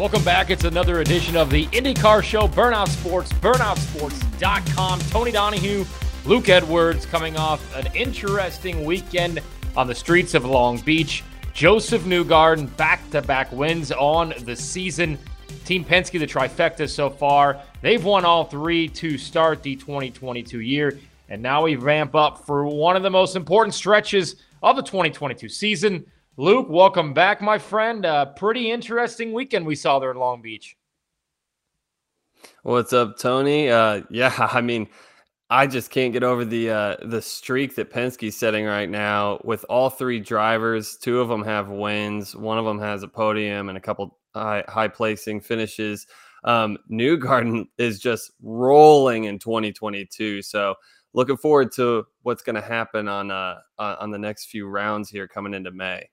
Welcome back. It's another edition of the IndyCar Show, Burnout Sports, burnoutsports.com. Tony Donahue, Luke Edwards coming off an interesting weekend on the streets of Long Beach. Josef Newgarden, back to back wins on the season. Team Penske, the trifecta so far. They've won all three to start the 2022 year. And now we ramp up for one of the most important stretches of the 2022 season. Luke, welcome back, my friend. Uh, pretty interesting weekend we saw there in Long Beach. What's up, Tony? Uh, yeah, I mean, I just can't get over the uh, the streak that Penske's setting right now with all three drivers. Two of them have wins. One of them has a podium and a couple high, high placing finishes. Um, Newgarden is just rolling in 2022. So looking forward to what's going to happen on uh, on the next few rounds here coming into May.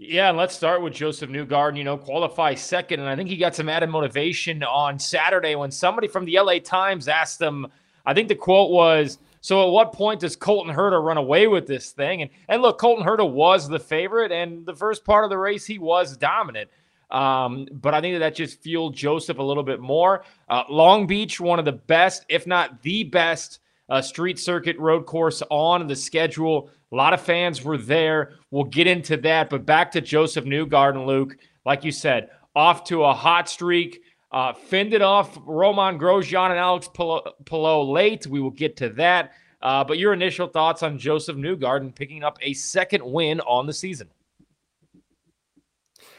Yeah, and let's start with Josef Newgarden. You know, qualify second, and I think he got some added motivation on Saturday when somebody from the LA Times asked him. I think the quote was, "So at what point does Colton Herta run away with this thing?" And and look, Colton Herta was the favorite, and the first part of the race he was dominant. Um, but I think that that just fueled Josef a little bit more. Uh, Long Beach, one of the best, if not the best, uh, street circuit road course on the schedule. A lot of fans were there. We'll get into that. But back to Josef Newgarden, Luke. Like you said, off to a hot streak. Uh, fended off Romain Grosjean and Alex Palou late. We will get to that. Uh, but your initial thoughts on Josef Newgarden picking up a second win on the season?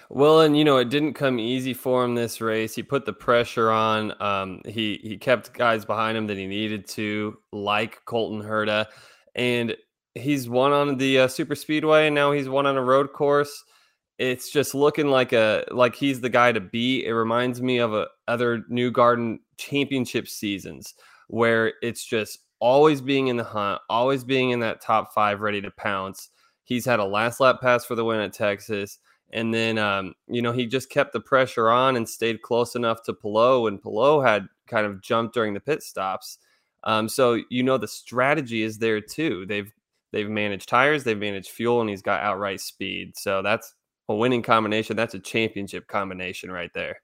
Well, and you know, it didn't come easy for him this race. He put the pressure on. Um, he he kept guys behind him that he needed to, like Colton Herta, and he's won on the uh, super speedway and now he's won on a road course. It's just looking like a like he's the guy to beat. It reminds me of a other Newgarden championship seasons where it's just always being in the hunt always being in that top five ready to pounce. He's had a last lap pass for the win at texas and then um, you know he just kept the pressure on and stayed close enough to Palou and Palou had kind of jumped during the pit stops. Um, so you know the strategy is there too. They've They've managed tires, they've managed fuel, and he's got outright speed. So that's a winning combination. That's a championship combination right there.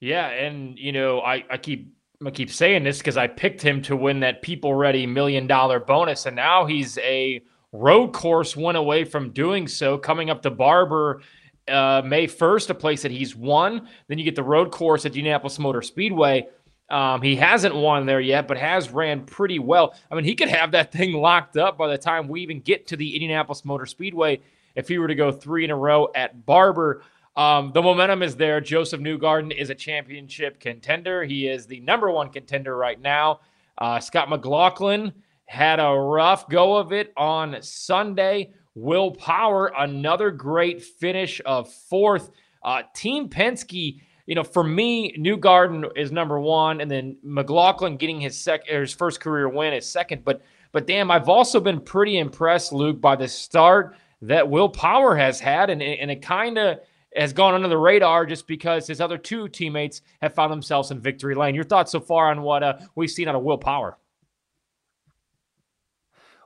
Yeah, and you know, I, I keep I keep saying this because I picked him to win that PeopleReady million dollar bonus, and now he's a road course win away from doing so. Coming up to Barber uh, May 1st, a place that he's won. Then you get the road course at Indianapolis Motor Speedway. Um, he hasn't won there yet, but has ran pretty well. I mean, he could have that thing locked up by the time we even get to the Indianapolis Motor Speedway if he were to go three in a row at Barber. Um, the momentum is there. Josef Newgarden is a championship contender. He is the number one contender right now. Uh, Scott McLaughlin had a rough go of it on Sunday. Will Power, another great finish of fourth. Uh, Team Penske you know, for me, Newgarden is number one, and then McLaughlin getting his sec his first career win is second. But but damn, I've also been pretty impressed, Luke, by the start that Will Power has had, and and it kind of has gone under the radar just because his other two teammates have found themselves in victory lane. Your thoughts so far on what uh, we've seen out of Will Power?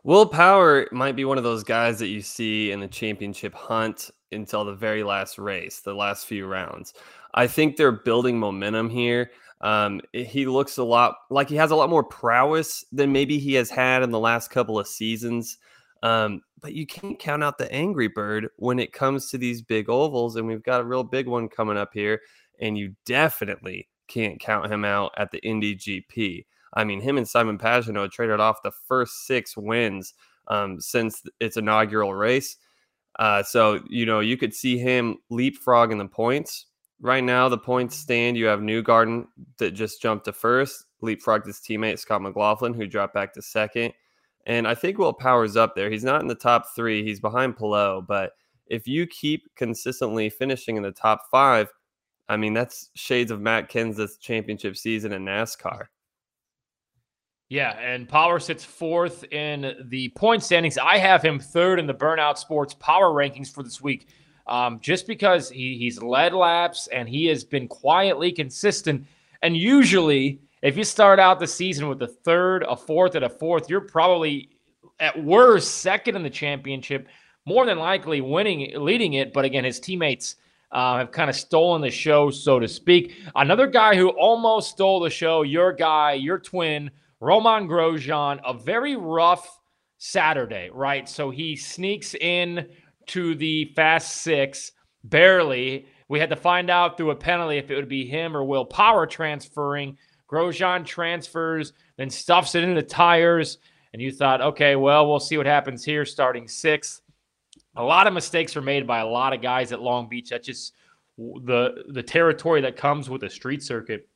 Will Power might be one of those guys that you see in the championship hunt until the very last race, the last few rounds. I think they're building momentum here. Um, he looks a lot like he has a lot more prowess than maybe he has had in the last couple of seasons. Um, but you can't count out the Angry Bird when it comes to these big ovals, and we've got a real big one coming up here. And you definitely can't count him out at the Indy GP. I mean, him and Simon Pagenaud traded off the first six wins um, since its inaugural race. Uh, so you know you could see him leapfrog in the points right now the points stand. You have Newgarden that just jumped to first, leapfrogged his teammate Scott McLaughlin, who dropped back to second. And I think Will Powers up there. He's not in the top three. He's behind Palou, but if you keep consistently finishing in the top five, I mean that's shades of Matt Kenseth's championship season in NASCAR. Yeah, and Power sits fourth in the point standings. I have him third in the Burnout Sports Power rankings for this week um, just because he, he's led laps and he has been quietly consistent. And usually, if you start out the season with a third, a fourth, and a fourth, you're probably at worst second in the championship, more than likely winning, leading it. But again, his teammates uh, have kind of stolen the show, so to speak. Another guy who almost stole the show, your guy, your twin, Romain Grosjean, a very rough Saturday, right? So he sneaks in to the fast six barely. We had to find out through a penalty if it would be him or Will Power transferring. Grosjean transfers, then stuffs it into the tires. And you thought, okay, well, we'll see what happens here starting sixth. A lot of mistakes were made by a lot of guys at Long Beach. That's just the the territory that comes with a street circuit.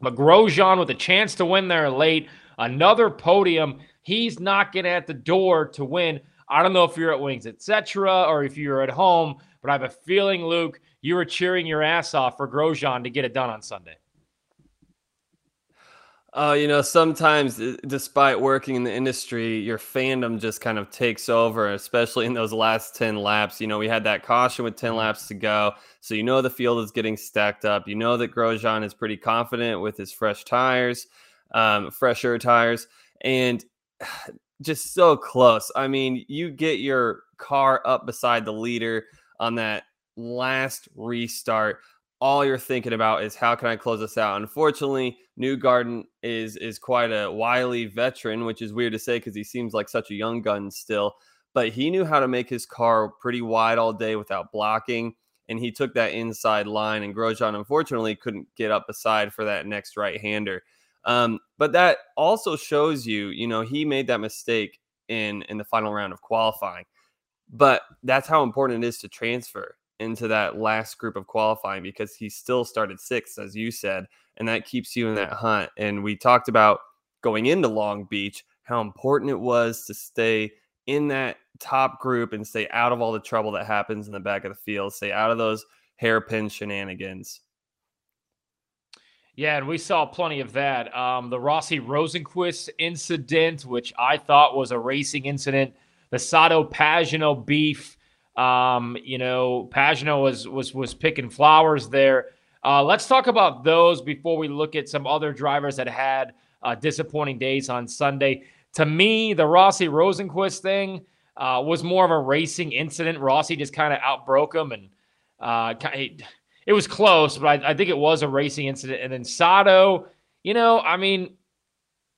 But Grosjean with a chance to win there late, another podium. He's knocking at the door to win. I don't know if you're at Wings, etc., or if you're at home, but I have a feeling, Luke, you were cheering your ass off for Grosjean to get it done on Sunday. Uh, you know, sometimes uh, despite working in the industry, your fandom just kind of takes over, especially in those last 10 laps. You know, we had that caution with 10 mm-hmm. laps to go. So, you know, the field is getting stacked up. You know that Grosjean is pretty confident with his fresh tires, um, fresher tires, and just so close. I mean, you get your car up beside the leader on that last restart all you're thinking about is how can I close this out? Unfortunately, Newgarden is is quite a wily veteran, which is weird to say because he seems like such a young gun still. But he knew how to make his car pretty wide all day without blocking, and he took that inside line. And Grosjean unfortunately couldn't get up beside for that next right hander. Um, but that also shows you, you know, he made that mistake in in the final round of qualifying. But that's how important it is to transfer into that last group of qualifying because he still started sixth, as you said, and that keeps you in that hunt. And we talked about going into Long Beach how important it was to stay in that top group and stay out of all the trouble that happens in the back of the field, stay out of those hairpin shenanigans. Yeah, and we saw plenty of that. Um, the Rossi Rosenqvist incident, which I thought was a racing incident, the Sato Pagenaud beef um, you know, Pagenaud was was was picking flowers there. Uh, let's talk about those before we look at some other drivers that had uh, disappointing days on Sunday. To me, the Rossi Rosenqvist thing uh, was more of a racing incident. Rossi just kind of outbroke him, and uh, it was close, but I, I, think it was a racing incident. And then Sato, you know, I mean,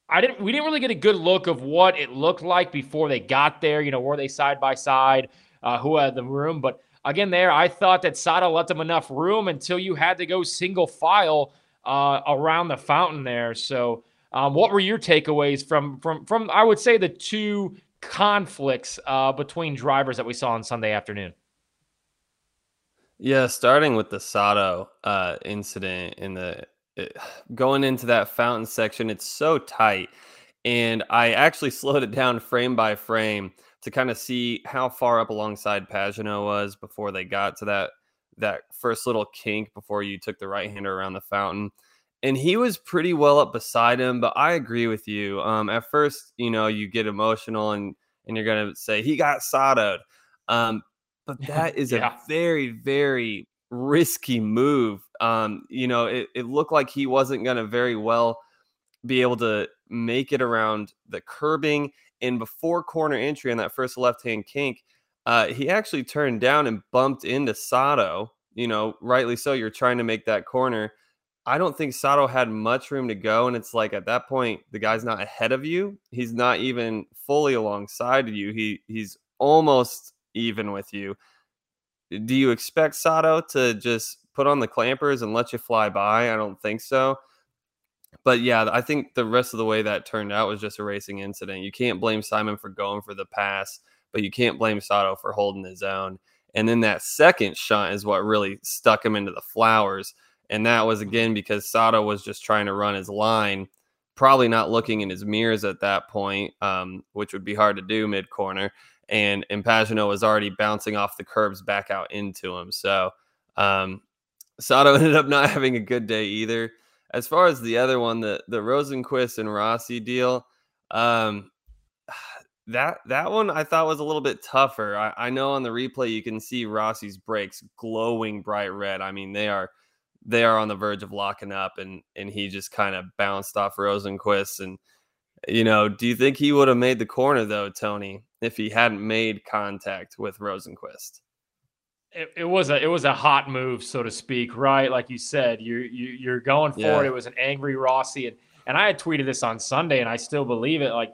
I didn't. We didn't really get a good look of what it looked like before they got there. You know, were they side by side? uh, who had the room. But again, there, I thought that Sato left them enough room until you had to go single file uh, around the fountain there. So, um, what were your takeaways from from from I would say the two conflicts uh, between drivers that we saw on Sunday afternoon? Yeah, starting with the Sato uh, incident in the it, going into that fountain section, it's so tight, and I actually slowed it down frame by frame to kind of see how far up alongside Pagenaud was before they got to that that first little kink before you took the right hander around the fountain. And he was pretty well up beside him, but I agree with you. Um, at first, you know, you get emotional and and you're gonna say he got sawed Um, but that is yeah. a very, very risky move. Um, you know, it, it looked like he wasn't gonna very well be able to make it around the curbing and before corner entry on that first left hand kink, uh, he actually turned down and bumped into Sato. You know, rightly so. You're trying to make that corner. I don't think Sato had much room to go. And it's like at that point, the guy's not ahead of you. He's not even fully alongside of you. He he's almost even with you. Do you expect Sato to just put on the clampers and let you fly by? I don't think so but yeah, I think the rest of the way that turned out was just a racing incident. You can't blame Simon for going for the pass, but you can't blame Sato for holding his own. And then that second shot is what really stuck him into the flowers. And that was again because Sato was just trying to run his line, probably not looking in his mirrors at that point, um, which would be hard to do mid corner. And Pagenaud was already bouncing off the curbs back out into him. So um, Sato ended up not having a good day either as far as the other one, the the Rosenqvist and Rossi deal, um, that that one I thought was a little bit tougher. I, I know on the replay you can see Rossi's brakes glowing bright red. I mean they are they are on the verge of locking up, and and he just kind of bounced off Rosenqvist. And you know, do you think he would have made the corner though, Tony, if he hadn't made contact with Rosenqvist. it, it, was a it was a hot move, so to speak, right? Like you said, you're you, you are going for yeah. it. It was an angry Rossi, and and I had tweeted this on Sunday, and I still believe it. Like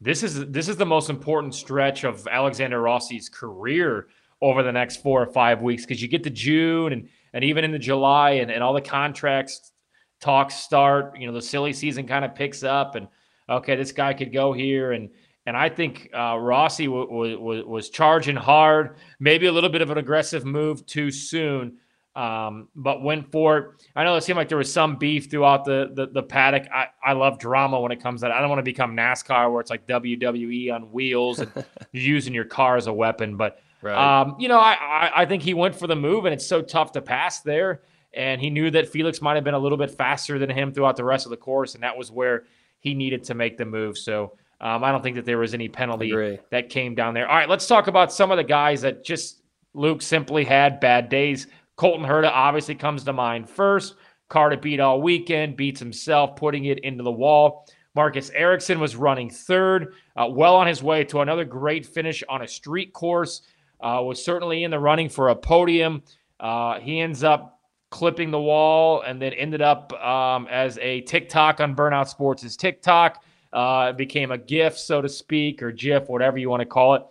this is this is the most important stretch of Alexander Rossi's career over the next four or five weeks because you get to June and and even into July and, and all the contracts talks start. You know, the silly season kind of picks up, and okay, this guy could go here and and I think uh, Rossi w- w- was charging hard, maybe a little bit of an aggressive move too soon, um, but went for it. I know it seemed like there was some beef throughout the the, the paddock. I, I love drama when it comes to that. I don't want to become NASCAR where it's like WWE on wheels and using your car as a weapon. But right. um, you know, I, I I think he went for the move, and it's so tough to pass there. And he knew that Felix might have been a little bit faster than him throughout the rest of the course, and that was where he needed to make the move. So um, I don't think that there was any penalty that came down there. All right, let's talk about some of the guys that just Luke simply had bad days. Colton Herta obviously comes to mind first. Carter beat all weekend, beats himself, putting it into the wall. Marcus Ericsson was running third, uh, well on his way to another great finish on a street course. Uh, was certainly in the running for a podium. Uh, he ends up clipping the wall and then ended up um, as a TikTok on Burnout Sports' TikTok. Uh, it became a GIF, so to speak, or GIF, whatever you want to call it.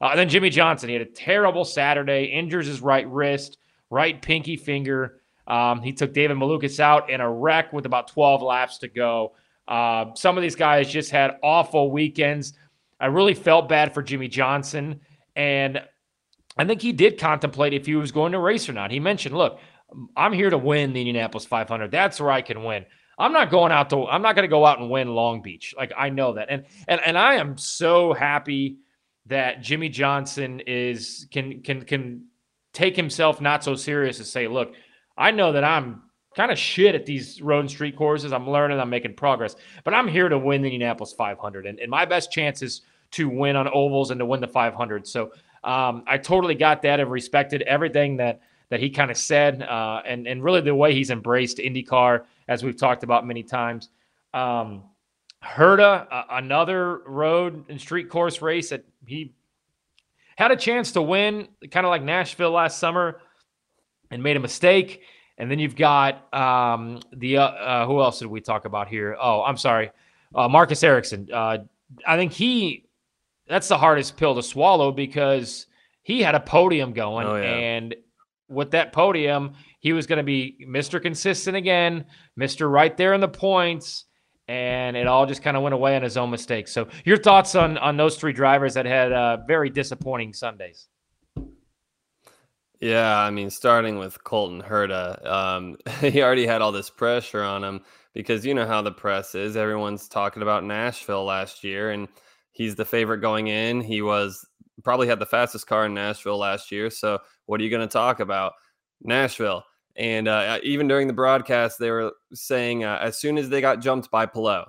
Uh, then Jimmie Johnson, he had a terrible Saturday, injures his right wrist, right pinky finger. Um, he took David Malukas out in a wreck with about 12 laps to go. Uh, some of these guys just had awful weekends. I really felt bad for Jimmie Johnson. And I think he did contemplate if he was going to race or not. He mentioned, look, I'm here to win the Indianapolis 500. That's where I can win. I'm not going out to I'm not going to go out and win Long Beach. Like I know that. And and and I am so happy that Jimmie Johnson is can can can take himself not so serious to say, look, I know that I'm kind of shit at these road and street courses. I'm learning, I'm making progress, but I'm here to win the Indianapolis 500. And, and my best chance is to win on ovals and to win the 500. So um, I totally got that and respected everything that that he kind of said, uh, and and really the way he's embraced IndyCar, as we've talked about many times. Um, Herta, uh, another road and street course race that he had a chance to win, kind of like Nashville last summer, and made a mistake. And then you've got um, the uh, uh, who else did we talk about here? Oh, I'm sorry, uh, Marcus Ericsson. Uh, I think he that's the hardest pill to swallow because he had a podium going, oh, yeah. and with that podium, he was going to be Mr. Consistent again, Mr. Right there in the points, and it all just kind of went away on his own mistakes. So, your thoughts on on those three drivers that had uh, very disappointing Sundays? Yeah, I mean, starting with Colton Herta, um, he already had all this pressure on him because you know how the press is. Everyone's talking about Nashville last year, and he's the favorite going in. He was probably had the fastest car in Nashville last year. So, what are you going to talk about? Nashville. And uh, even during the broadcast, they were saying uh, as soon as they got jumped by Palou,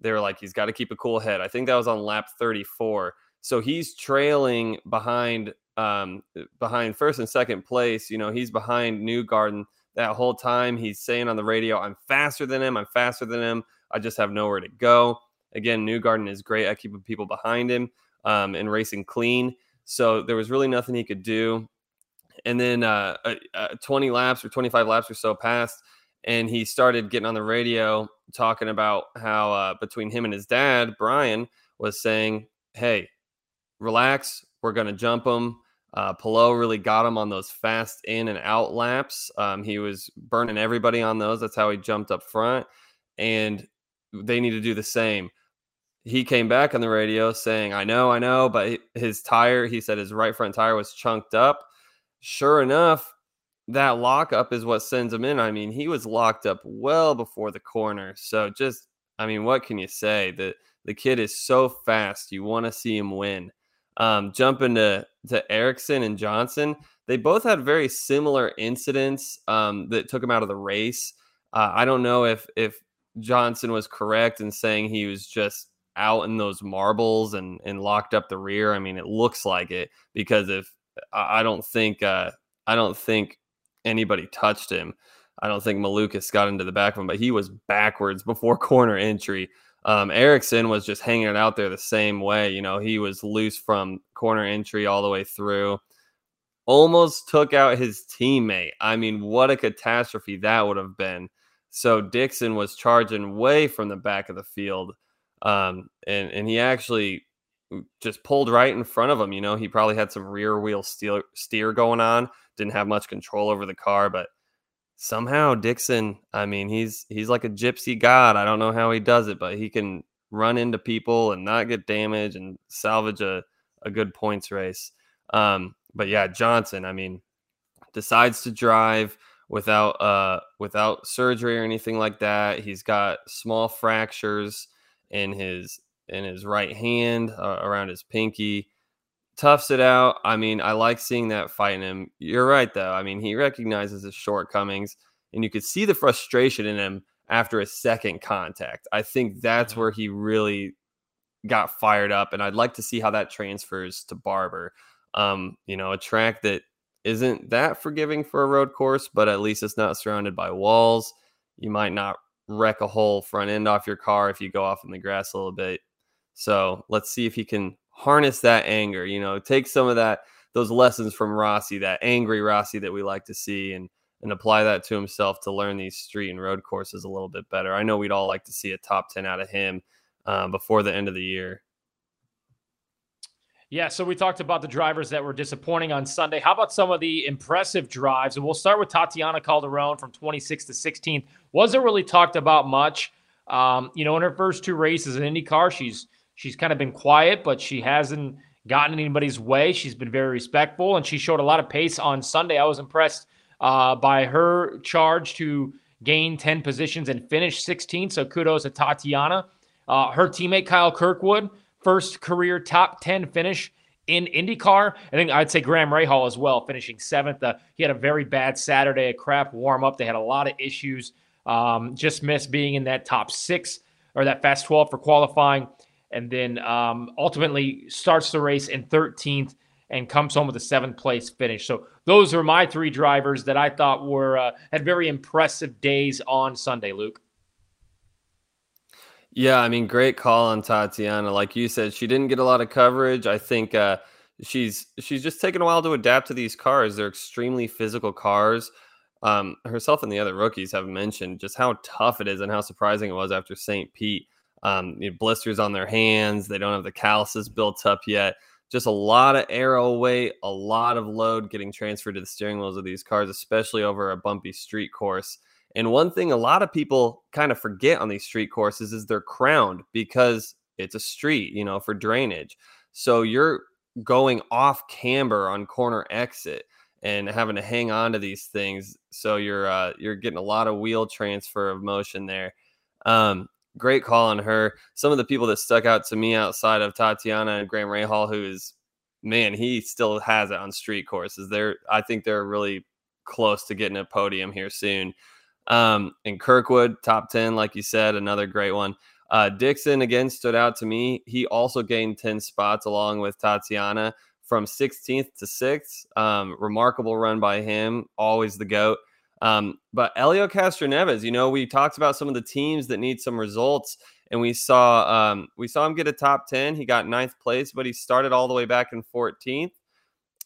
they were like, he's got to keep a cool head. I think that was on lap 34. So he's trailing behind um, behind first and second place. You know, he's behind Newgarden that whole time. He's saying on the radio, I'm faster than him. I'm faster than him. I just have nowhere to go. Again, Newgarden is great at keeping people behind him um, and racing clean. So there was really nothing he could do and then uh, uh, 20 laps or 25 laps or so passed and he started getting on the radio talking about how uh, between him and his dad Bryan was saying hey relax we're going to jump him uh, Palou really got him on those fast in and out laps. Um, he was burning everybody on those. That's how he jumped up front. And they need to do the same. He came back on the radio saying, I know, I know, but his tire, he said his right front tire was chunked up sure enough, that lockup is what sends him in. I mean, he was locked up well before the corner. So just, I mean, what can you say? The the kid is so fast. You want to see him win. Um, jumping to to Ericsson and Johnson, they both had very similar incidents um, that took him out of the race. Uh, I don't know if if Johnson was correct in saying he was just out in those marbles and and locked up the rear. I mean, it looks like it because if I don't think uh, I don't think anybody touched him. I don't think Malukas got into the back of him, but he was backwards before corner entry. Um, Ericsson was just hanging it out there the same way. You know, he was loose from corner entry all the way through. almost took out his teammate. I mean, what a catastrophe that would have been. So Dixon was charging way from the back of the field. Um, and, and he actually just pulled right in front of him. You know, he probably had some rear wheel steer, steer going on, didn't have much control over the car, but somehow Dixon, I mean, he's he's like a gypsy god. I don't know how he does it, but he can run into people and not get damaged and salvage a, a good points race. Um, but yeah, Johnson, I mean, decides to drive without uh without surgery or anything like that. He's got small fractures in his in his right hand uh, around his pinky. Toughs it out. I mean, I like seeing that fight in him. You're right though. I mean, he recognizes his shortcomings and you could see the frustration in him after a second contact. I think that's mm-hmm. where he really got fired up and I'd like to see how that transfers to Barber. Um, you know, a track that isn't that forgiving for a road course, but at least it's not surrounded by walls. You might not wreck a whole front end off your car if you go off in the grass a little bit. So let's see if he can harness that anger, you know, take some of that, those lessons from Rossi, that angry Rossi that we like to see, and and apply that to himself to learn these street and road courses a little bit better. I know we'd all like to see a top 10 out of him uh, before the end of the year. Yeah, so we talked about the drivers that were disappointing on Sunday. How about some of the impressive drives? And we'll start with Tatiana Calderon from 26th to 16th. Wasn't really talked about much. Um, you know, in her first two races in IndyCar, she's she's kind of been quiet, but she hasn't gotten anybody's way. She's been very respectful, and she showed a lot of pace on Sunday. I was impressed uh, by her charge to gain 10 positions and finish 16th. So kudos to Tatiana. Uh, her teammate Kyle Kirkwood first career top 10 finish in IndyCar. I think I'd say Graham Rahal as well, finishing seventh. Uh, he had a very bad Saturday, a crap warm up. They had a lot of issues. Um, just missed being in that top six or that fast 12 for qualifying. And then um, ultimately starts the race in 13th and comes home with a seventh place finish. So those are my three drivers that I thought were uh, had very impressive days on Sunday, Luke. Yeah, I mean, great call on Tatiana. Like you said, she didn't get a lot of coverage. I think uh, she's she's just taken a while to adapt to these cars. They're extremely physical cars. Um, herself and the other rookies have mentioned just how tough it is and how surprising it was after St. Pete. Um, you know, blisters on their hands. They don't have the calluses built up yet. Just a lot of aero weight, a lot of load getting transferred to the steering wheels of these cars, especially over a bumpy street course. And one thing a lot of people kind of forget on these street courses is they're crowned because it's a street, you know, for drainage. So you're going off camber on corner exit and having to hang on to these things. So you're uh, you're getting a lot of wheel transfer of motion there. Um, great call on her. Some of the people that stuck out to me outside of Tatiana and Graham Rahal, who is man, he still has it on street courses. They're I think they're really close to getting a podium here soon. Um, and Kirkwood, top 10, like you said, another great one. Uh, Dixon again stood out to me. He also gained 10 spots along with Tatiana from 16th to 6th. Um, remarkable run by him, always the GOAT. Um, but Helio Castroneves, you know, we talked about some of the teams that need some results, and we saw um, we saw him get a top 10. He got ninth place, but he started all the way back in 14th.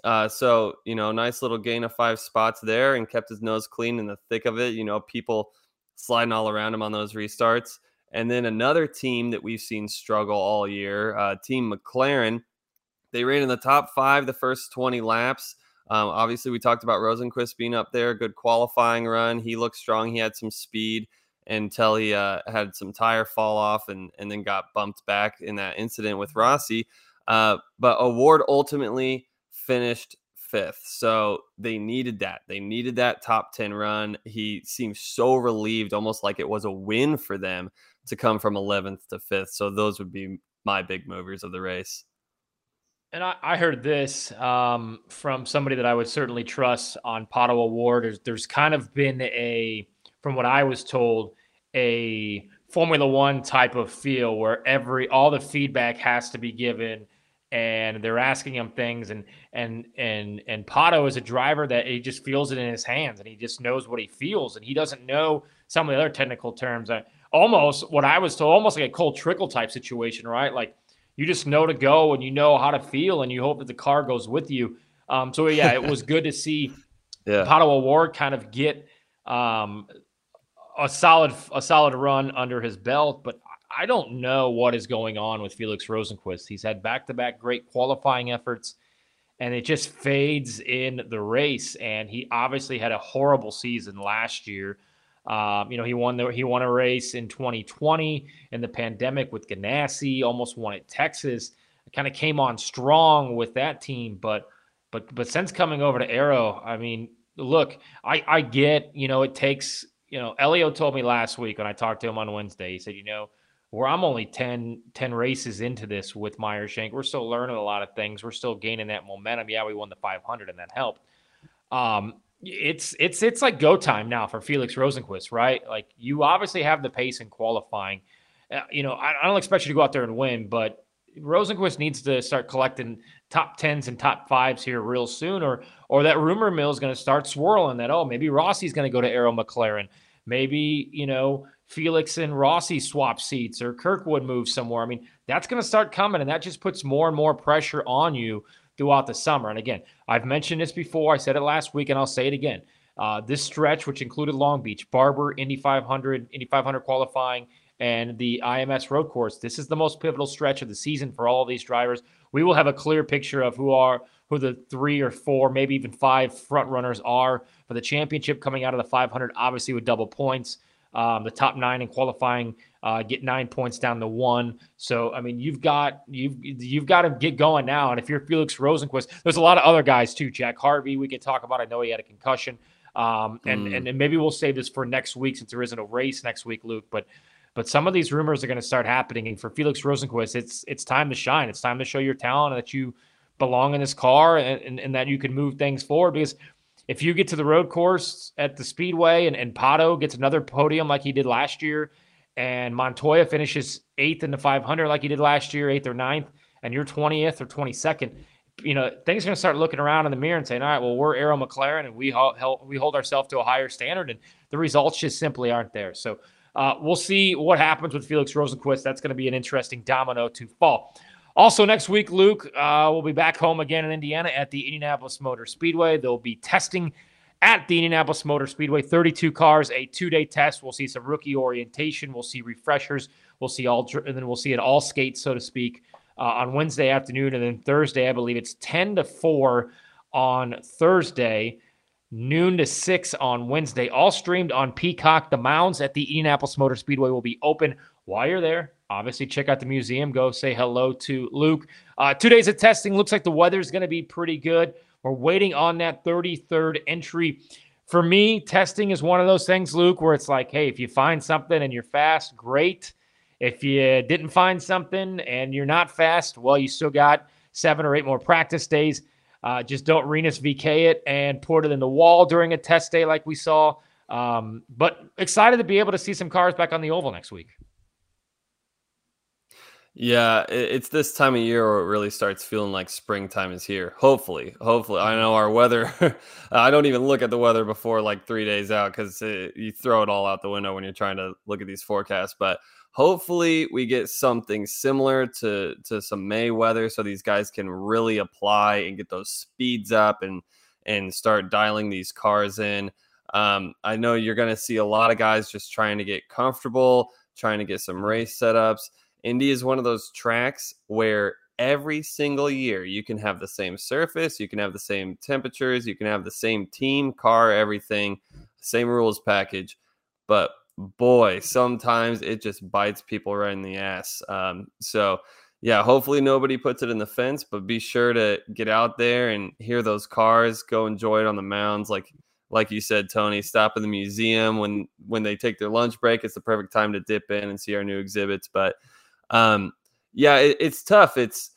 Uh, so you know, nice little gain of five spots there, and kept his nose clean in the thick of it. You know, people sliding all around him on those restarts. And then another team that we've seen struggle all year, uh, Team McLaren. They ran in the top five the first 20 laps. Um, obviously, we talked about Rosenqvist being up there, good qualifying run. He looked strong. He had some speed until he uh, had some tire fall off and, and then got bumped back in that incident with Rossi. Uh, but O'Ward ultimately finished fifth. So they needed that. They needed that top 10 run. He seemed so relieved, almost like it was a win for them to come from 11th to fifth. So those would be my big movers of the race. And I, I heard this um, from somebody that I would certainly trust on Pato O'Ward. There's, there's kind of been a, from what I was told, a Formula One type of feel where every all the feedback has to be given – and they're asking him things and and and and Pato is a driver that he just feels it in his hands and he just knows what he feels and he doesn't know some of the other technical terms. Uh, almost what I was told, almost like a Cole Trickle type situation, right? Like you just know to go and you know how to feel and you hope that the car goes with you. Um, so yeah, it was good to see yeah. Pato O'Ward kind of get um, a solid a solid run under his belt, but I don't know what is going on with Felix Rosenqvist. He's had back to back great qualifying efforts, and it just fades in the race. And he obviously had a horrible season last year. Um, you know, he won the he won a race in 2020 in the pandemic with Ganassi, almost won at Texas. Kind of came on strong with that team, but but but since coming over to Arrow, I mean, look, I I get you know it takes you know Helio told me last week when I talked to him on Wednesday. He said, you know, where I'm only 10, 10 races into this with Meyer Shank, we're still learning a lot of things. We're still gaining that momentum. Yeah, we won the 500 and that helped. Um, it's it's it's like go time now for Felix Rosenqvist, right? Like you obviously have the pace in qualifying. Uh, you know, I, I, don't expect you to go out there and win, but Rosenqvist needs to start collecting top tens and top fives here real soon, or or that rumor mill is going to start swirling that oh maybe Rossi's going to go to Arrow McLaren, maybe you know Felix and Rossi swap seats or Kirkwood moves somewhere. I mean that's going to start coming, and that just puts more and more pressure on you throughout the summer. And again, I've mentioned this before. I said it last week, and I'll say it again. Uh, this stretch, which included Long Beach, Barber, Indy 500, Indy 500 qualifying, and the IMS road course. This is the most pivotal stretch of the season for all of these drivers. We will have a clear picture of who are who the three or four, maybe even five front runners are for the championship coming out of the 500. Obviously, with double points, um, the top nine in qualifying uh, get nine points down to one. So I mean, you've got you've you've got to get going now. And if you're Felix Rosenqvist, there's a lot of other guys too. Jack Harvey, we could talk about. I know he had a concussion. Um, and, mm. and and maybe we'll save this for next week since there isn't a race next week, Luke. But but some of these rumors are going to start happening. And for Felix Rosenqvist, it's it's time to shine. It's time to show your talent that you belong in this car and, and, and, that you can move things forward. Because if you get to the road course at the Speedway and, and Pato gets another podium like he did last year, and Montoya finishes eighth in the 500 like he did last year, eighth or ninth, and you're 20th or 22nd, you know, things are going to start looking around in the mirror and saying, all right, well, we're Arrow McLaren and we, hold, we hold ourselves to a higher standard, and the results just simply aren't there. So, uh, we'll see what happens with Felix Rosenqvist. That's going to be an interesting domino to fall. Also, next week, Luke, uh, we'll be back home again in Indiana at the Indianapolis Motor Speedway. They'll be testing at the Indianapolis Motor Speedway. 32 cars, a two day test. We'll see some rookie orientation. We'll see refreshers. We'll see all, and then we'll see it all skates, so to speak, uh, on Wednesday afternoon. And then Thursday, I believe it's 10 to 4 on Thursday noon to 6 on Wednesday. All streamed on Peacock. The mounds at the Indianapolis Motor Speedway will be open while you're there. Obviously, check out the museum. Go say hello to Luke. Uh, two days of testing. Looks like the weather is going to be pretty good. We're waiting on that 33rd entry. For me, testing is one of those things, Luke, where it's like, hey, if you find something and you're fast, great. If you didn't find something and you're not fast, well, you still got seven or eight more practice days. Uh, just don't Rinus VeeKay it and put it in the wall during a test day like we saw. Um, but excited to be able to see some cars back on the oval next week. Yeah, it's this time of year where it really starts feeling like springtime is here. Hopefully, hopefully. I know our weather. I don't even look at the weather before like three days out because you throw it all out the window when you're trying to look at these forecasts. But hopefully we get something similar to to some May weather so these guys can really apply and get those speeds up and and start dialing these cars in. Um, I know you're going to see a lot of guys just trying to get comfortable, trying to get some race setups. Indy is one of those tracks where every single year you can have the same surface, you can have the same temperatures, you can have the same team, car, everything, same rules package. But boy, sometimes it just bites people right in the ass. Um, so, yeah, hopefully nobody puts it in the fence, but be sure to get out there and hear those cars. Go enjoy it on the mounds, like like you said, Tony. Stop in the museum when when they take their lunch break. It's the perfect time to dip in and see our new exhibits. But um, yeah, it, it's tough. It's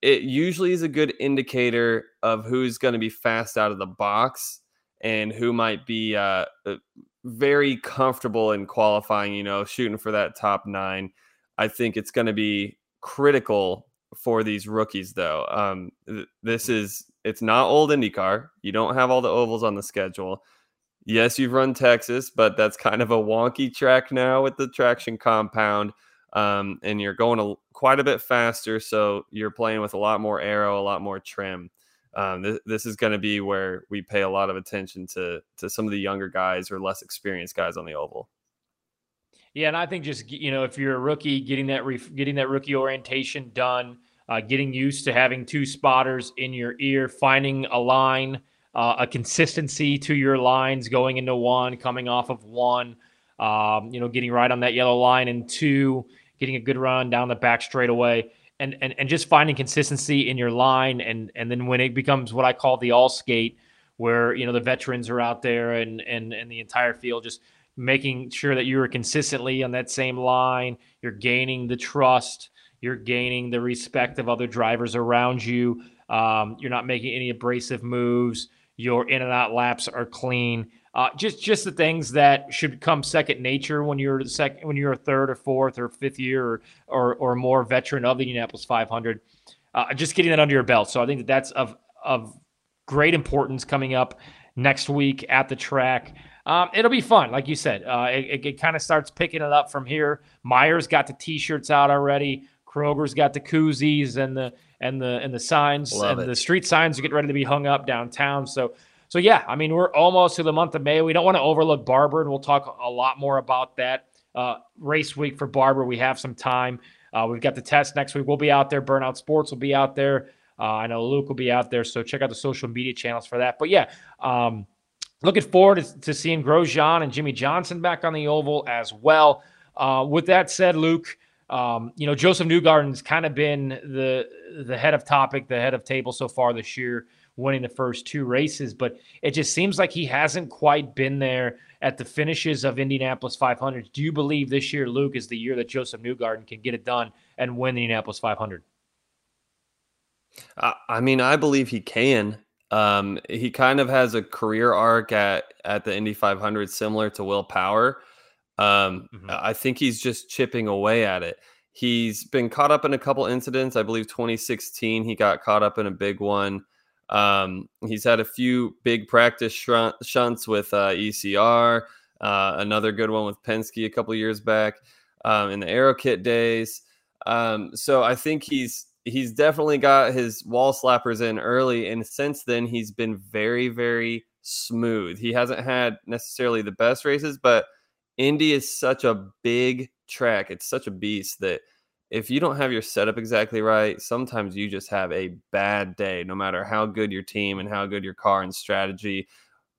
it usually is a good indicator of who's going to be fast out of the box and who might be uh, uh very comfortable in qualifying, you know, shooting for that top nine. I think it's going to be critical for these rookies, though. Um, th- this is, it's not old IndyCar. You don't have all the ovals on the schedule. Yes, you've run Texas, but that's kind of a wonky track now with the traction compound. Um, and you're going a, quite a bit faster. So you're playing with a lot more aero, a lot more trim. um, th- this is going to be where we pay a lot of attention to to some of the younger guys or less experienced guys on the oval. Yeah, and I think just you know if you're a rookie, getting that getting that rookie orientation done, uh, getting used to having two spotters in your ear, finding a line, uh, a consistency to your lines going into one, coming off of one, um, you know, getting right on that yellow line and two, getting a good run down the back straightaway. And, and, and just finding consistency in your line and and then when it becomes what I call the all skate where you know the veterans are out there and and and the entire field just making sure that you are consistently on that same line. You're gaining the trust. You're gaining the respect of other drivers around you. Um, you're not making any abrasive moves. Your in and out laps are clean uh, just just the things that should come second nature when you're the second when you're a third or fourth or fifth year or or, or more veteran of the Indianapolis 500. Uh, just getting that under your belt. So I think that that's of of great importance coming up next week at the track. Um, it'll be fun, like you said. Uh, it, it, it kind of starts picking it up from here. Myers got the T-shirts out already. Kroger's got the koozies and the and the and the signs Love and it. the street signs are getting ready to be hung up downtown. So so yeah, I mean we're almost to the month of May. We don't want to overlook Barber, and we'll talk a lot more about that uh, race week for Barber. We have some time. Uh, we've got the test next week. We'll be out there. Burnout Sports will be out there. Uh, I know Luke will be out there. So check out the social media channels for that. But yeah, um, looking forward to, to seeing Grosjean and Jimmie Johnson back on the oval as well. Uh, with that said, Luke, um, you know Josef Newgarden's kind of been the the head of topic, the head of table so far this year, winning the first two races. But it just seems like he hasn't quite been there at the finishes of Indianapolis 500. Do you believe this year, Luke, is the year that Josef Newgarden can get it done and win the Indianapolis 500? I, mean, I believe he can. Um, he kind of has a career arc at at the Indy 500 similar to Will Power. Um, Mhm. I think he's just chipping away at it. He's been caught up in a couple incidents. I believe 2016 he got caught up in a big one. Um, he's had a few big practice shunt, shunts with uh, ECR. Uh, another good one with Penske a couple years back um, in the Aero Kit days. Um, so I think he's he's definitely got his wall slappers in early, and since then he's been very very smooth. He hasn't had necessarily the best races, but Indy is such a big track. It's such a beast that if you don't have your setup exactly right, sometimes you just have a bad day, no matter how good your team and how good your car and strategy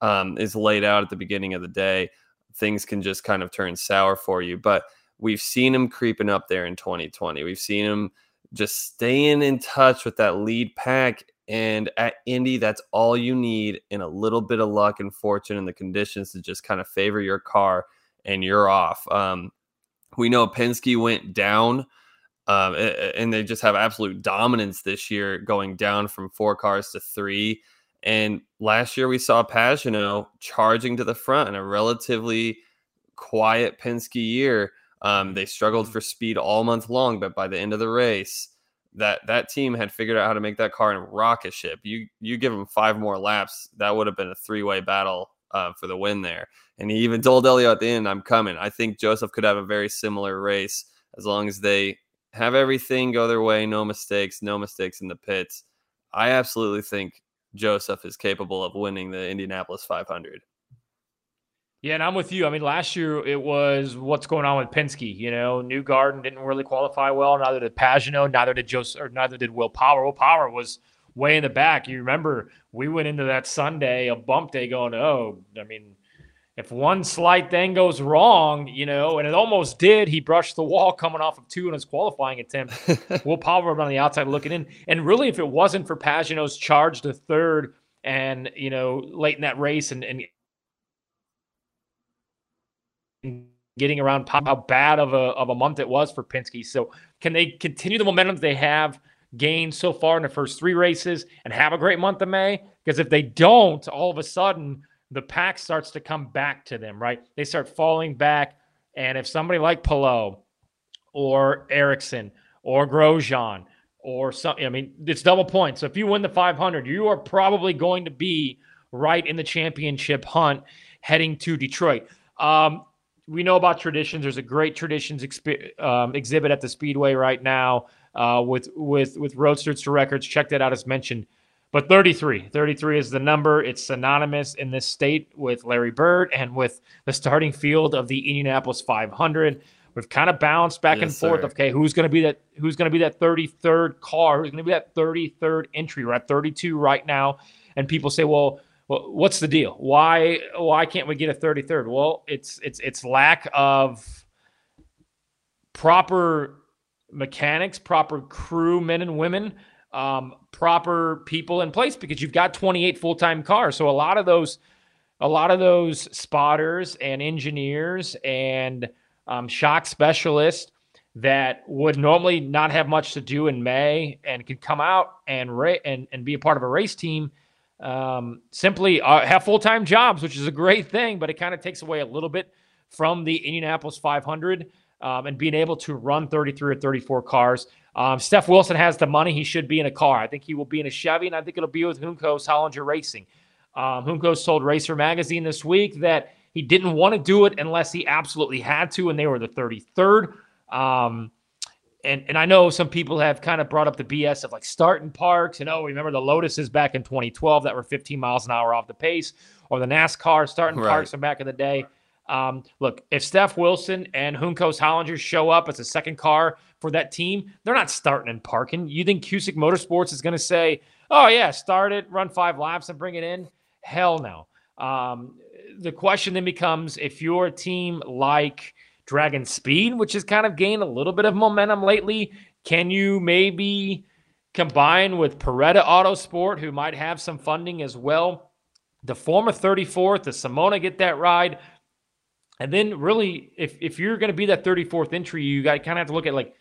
um, is laid out at the beginning of the day. Things can just kind of turn sour for you. But we've seen him creeping up there in 2020. We've seen him just staying in touch with that lead pack. And at Indy, that's all you need in a little bit of luck and fortune and the conditions to just kind of favor your car and you're off. Um, we know Penske went down um, and they just have absolute dominance this year, going down from four cars to three. And last year we saw Pagenaud charging to the front in a relatively quiet Penske year. Um, they struggled for speed all month long, but by the end of the race, that that team had figured out how to make that car in rocket ship. You you give them five more laps, that would have been a three way battle uh, for the win there. And he even told Helio at the end, "I'm coming." I think Josef could have a very similar race as long as they have everything go their way, no mistakes, no mistakes in the pits. I absolutely think Josef is capable of winning the Indianapolis 500. Yeah, and I'm with you. I mean, last year it was what's going on with Penske. You know, Newgarden didn't really qualify well. Neither did Pagenaud. Neither did Josef. Or neither did Will Power. Will Power was way in the back. You remember we went into that Sunday, a bump day, going, "Oh, I mean, if one slight thing goes wrong, you know, and it almost did. He brushed the wall coming off of two in his qualifying attempt. Will Power on the outside looking in, and really, if it wasn't for Pagenaud's charge to third, and you know, late in that race, and and getting around how bad of a of a month it was for Penske. So can they continue the momentum they have gained so far in the first three races and have a great month of May? Because if they don't, all of a sudden the pack starts to come back to them, right? They start falling back. And if somebody like Palou or Ericsson or Grosjean or something, I mean, it's double points. So if you win the 500, you are probably going to be right in the championship hunt heading to Detroit. Um, we know about traditions. There's a great traditions expi- um, exhibit at the Speedway right now uh, with with with Roadsters to Records. Check that out as mentioned. But 33, 33 is the number. It's synonymous in this state with Larry Bird and with the starting field of the Indianapolis 500. We've kind of bounced back yes, and forth. Sir. Okay, who's going to be that? Who's going to be that 33rd car? Who's going to be that 33rd entry? We're at 32 right now, and people say, "Well, well, what's the deal? Why why can't we get a 33rd?" Well, it's it's it's lack of proper mechanics, proper crew men and women, um, proper people in place because you've got 28 full time cars. So a lot of those, a lot of those spotters and engineers and um, shock specialists that would normally not have much to do in May and can come out and ra- and and be a part of a race team. Um, simply uh, have full time jobs, which is a great thing, but it kind of takes away a little bit from the Indianapolis 500 um, and being able to run 33 or 34 cars. Um, Steph Wilson has the money. He should be in a car. I think he will be in a Chevy, and I think it'll be with Juncos Hollinger Racing. Um, Juncos told Racer Magazine this week that he didn't want to do it unless he absolutely had to, and they were the 33rd. Um, and and I know some people have kind of brought up the BS of like starting parks and oh, remember the Lotuses back in 2012 that were 15 miles an hour off the pace, or the NASCAR starting right. parks from back in the day. Um, look, if Steph Wilson and Juncos Hollinger show up as a second car for that team, they're not starting and parking. You think Cusick Motorsports is going to say, "Oh yeah, start it, run five laps, and bring it in"? Hell no. Um, the question then becomes: if you're a team like Dragon Speed, which has kind of gained a little bit of momentum lately, can you maybe combine with Paretta Autosport, who might have some funding as well? The former 34th, the Simona get that ride? And then really, if if you're going to be that 34th entry, you got kind of have to look at like,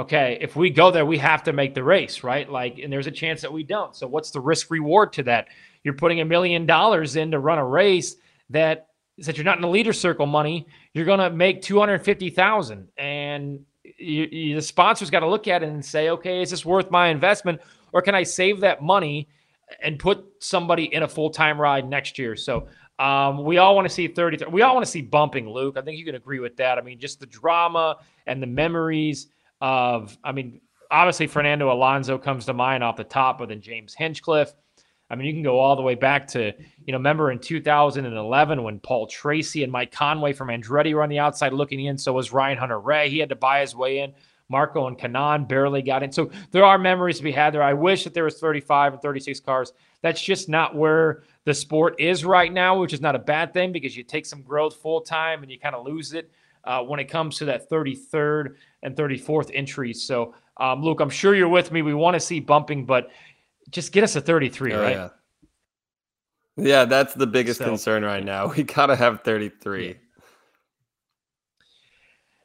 okay, if we go there, we have to make the race, right? Like, and there's a chance that we don't. So what's the risk reward to that? You're putting a million dollars in to run a race that that you're not in the leader circle money. You're going to make 250,000 and you, you, the sponsor's got to look at it and say, okay, is this worth my investment or can I save that money and put somebody in a full-time ride next year? So um, we all want to see 30. We all want to see bumping, Luke. I think you can agree with that. I mean, just the drama and the memories of, I mean, obviously Fernando Alonso comes to mind off the top, but then James Hinchcliffe. I mean, you can go all the way back to, you know, remember in 2011 when Paul Tracy and Mike Conway from Andretti were on the outside looking in. So was Ryan Hunter-Reay. He had to buy his way in. Marco and Kanaan barely got in. So there are memories to be had there. I wish that there was 35 and 36 cars. That's just not where the sport is right now, which is not a bad thing because you take some growth full time and you kind of lose it uh, when it comes to that 33rd and 34th entries. So, um, Luke, I'm sure you're with me. We want to see bumping, but just get us a 33, oh, right? Yeah. yeah, that's the biggest so, concern right now. We got to have 33. Yeah.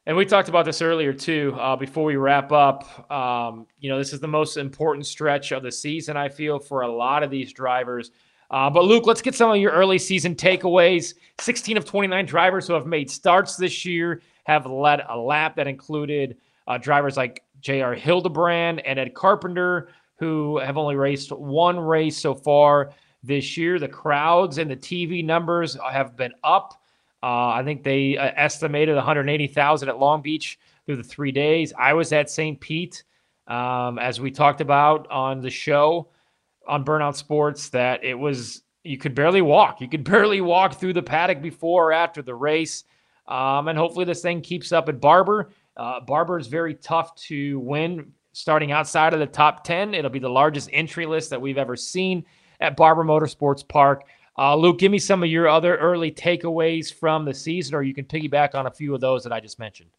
And we talked about this earlier too. Uh, before we wrap up, um, you know, this is the most important stretch of the season. I feel for a lot of these drivers. Uh, but Luke, let's get some of your early season takeaways. 16 of 29 drivers who have made starts this year have led a lap that included uh, drivers like J.R. Hildebrand and Ed Carpenter, who have only raced one race so far this year. The crowds and the TV numbers have been up. Uh, I think they uh, estimated 180,000 at Long Beach through the three days. I was at St. Pete, um, as we talked about on the show on Burnout Sports, that it was you could barely walk. You could barely walk through the paddock before or after the race. Um, and hopefully this thing keeps up at Barber. Uh, Barber is very tough to win starting outside of the top 10. It'll be the largest entry list that we've ever seen at Barber Motorsports Park. Uh, Luke, give me some of your other early takeaways from the season, or you can piggyback on a few of those that I just mentioned.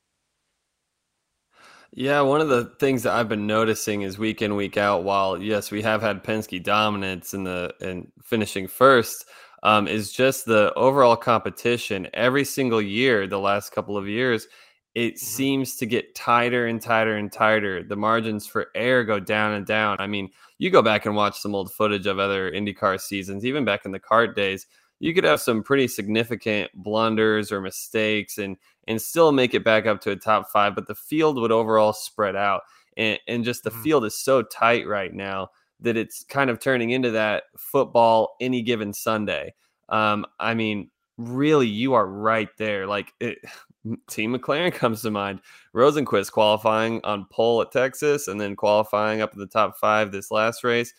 Yeah, one of the things that I've been noticing is week in week out. While yes, we have had Penske dominance in the and finishing first, um, is just the overall competition every single year. The last couple of years, it mm-hmm. seems to get tighter and tighter and tighter. The margins for error go down and down. I mean, you go back and watch some old footage of other IndyCar seasons, even back in the CART days, you could have some pretty significant blunders or mistakes and and still make it back up to a top five, but the field would overall spread out. And, and just the mm-hmm. field is so tight right now that it's kind of turning into that football any given Sunday. Um, I mean, really, you are right there. Like it, Team McLaren comes to mind. Rosenqvist qualifying on pole at Texas and then qualifying up in the top five this last race.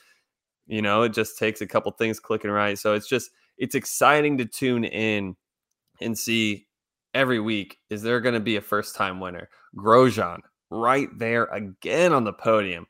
You know, it just takes a couple things clicking right. So it's just it's exciting to tune in and see every week is there going to be a first time winner? Grosjean right there again on the podium.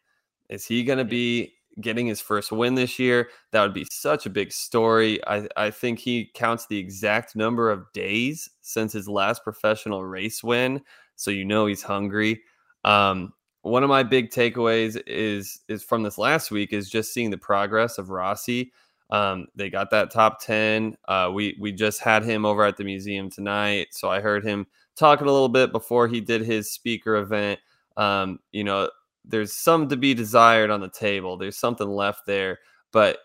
Is he going to be getting his first win this year? That would be such a big story. I, I think he counts the exact number of days since his last professional race win. So you know he's hungry. Um, one of my big takeaways is is from this last week is just seeing the progress of Rossi. Um, they got that top 10. Uh, we we just had him over at the museum tonight. So I heard him talking a little bit before he did his speaker event. Um, you know, there's some to be desired on the table. There's something left there, but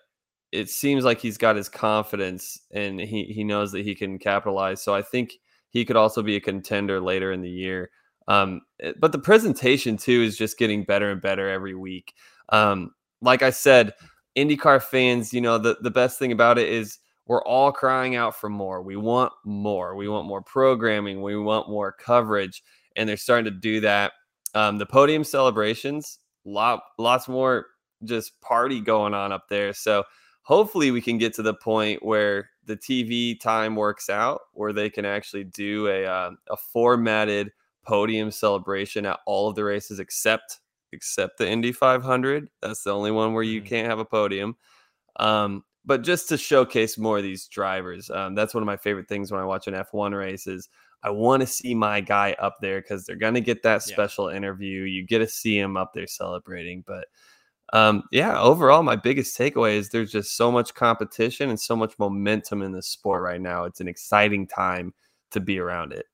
it seems like he's got his confidence and he he knows that he can capitalize. So I think he could also be a contender later in the year. Um, eh, but the presentation too is just getting better and better every week. Um, like I said, IndyCar fans, you know, the, the best thing about it is we're all crying out for more. We want more. We want more programming. We want more coverage. And they're starting to do that. Um, the podium celebrations, lot, lots more just party going on up there. So hopefully we can get to the point where the TV time works out, where they can actually do a, uh, a formatted podium celebration at all of the races except except the Indy 500. That's the only one where you mm-hmm. can't have a podium. Um, but just to showcase more of these drivers, um, that's one of my favorite things when I watch an F1 race is I want to see my guy up there because they're going to get that special yeah. interview. You get to see him up there celebrating. But um, yeah, overall, my biggest takeaway is there's just so much competition and so much momentum in the sport right now. It's an exciting time to be around it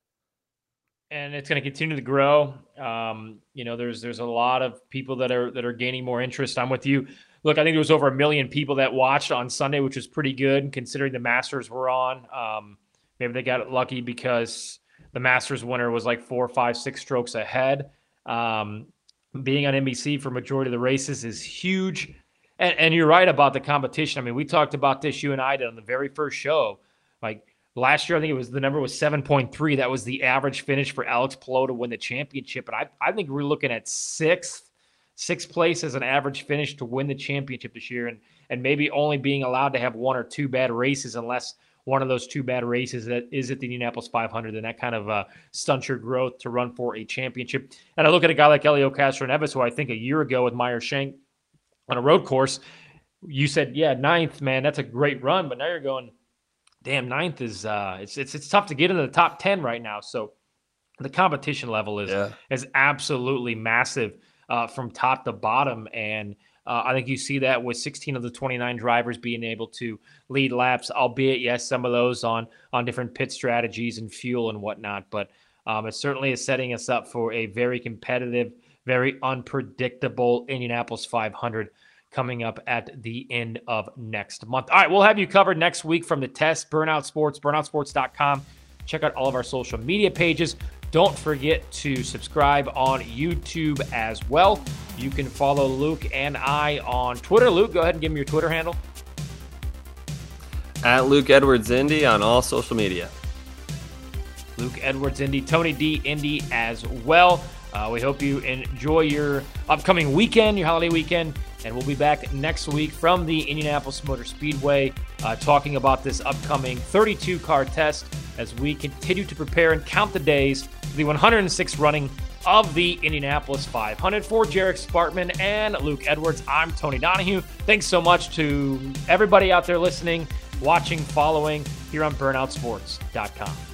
and it's going to continue to grow. Um, you know, there's there's a lot of people that are that are gaining more interest. I'm with you. Look, I think there was over a million people that watched on Sunday, which was pretty good considering the Masters were on. Um, maybe they got lucky because the Masters winner was like four, five, six strokes ahead. Um, being on NBC for majority of the races is huge. And, and you're right about the competition. I mean, we talked about this, you and I did on the very first show. Like Last year, I think it was the number was 7.3. That was the average finish for Alex Palou to win the championship. And I, I think we're looking at sixth, sixth place as an average finish to win the championship this year. And and maybe only being allowed to have one or two bad races unless one of those two bad races that is at the Indianapolis 500, then that kind of uh, stunts your growth to run for a championship. And I look at a guy like Helio Castroneves, who I think a year ago with Meyer Shank on a road course, you said, yeah, ninth, man, that's a great run. But now you're going, damn ninth is uh it's it's it's tough to get into the top 10 right now so the competition level is yeah. is absolutely massive uh, from top to bottom and uh, I think you see that with 16 of the 29 drivers being able to lead laps, albeit yes, some of those on on different pit strategies and fuel and whatnot. But um, it certainly is setting us up for a very competitive, very unpredictable Indianapolis 500 coming up at the end of next month. All right, we'll have you covered next week from the test, Burnout Sports, burnoutsports.com. Check out all of our social media pages. Don't forget to subscribe on YouTube as well. You can follow Luke and I on Twitter. Luke, go ahead and give me your Twitter handle. At Luke Edwards Indy on all social media. Luke Edwards Indy, Tony D Indy as well. Uh, we hope you enjoy your upcoming weekend, your holiday weekend. And we'll be back next week from the Indianapolis Motor Speedway uh, talking about this upcoming 32 car test as we continue to prepare and count the days for the 106th running of the Indianapolis 500. For Jared Spartman and Luke Edwards, I'm Tony Donahue. Thanks so much to everybody out there listening, watching, following here on burnoutsports.com.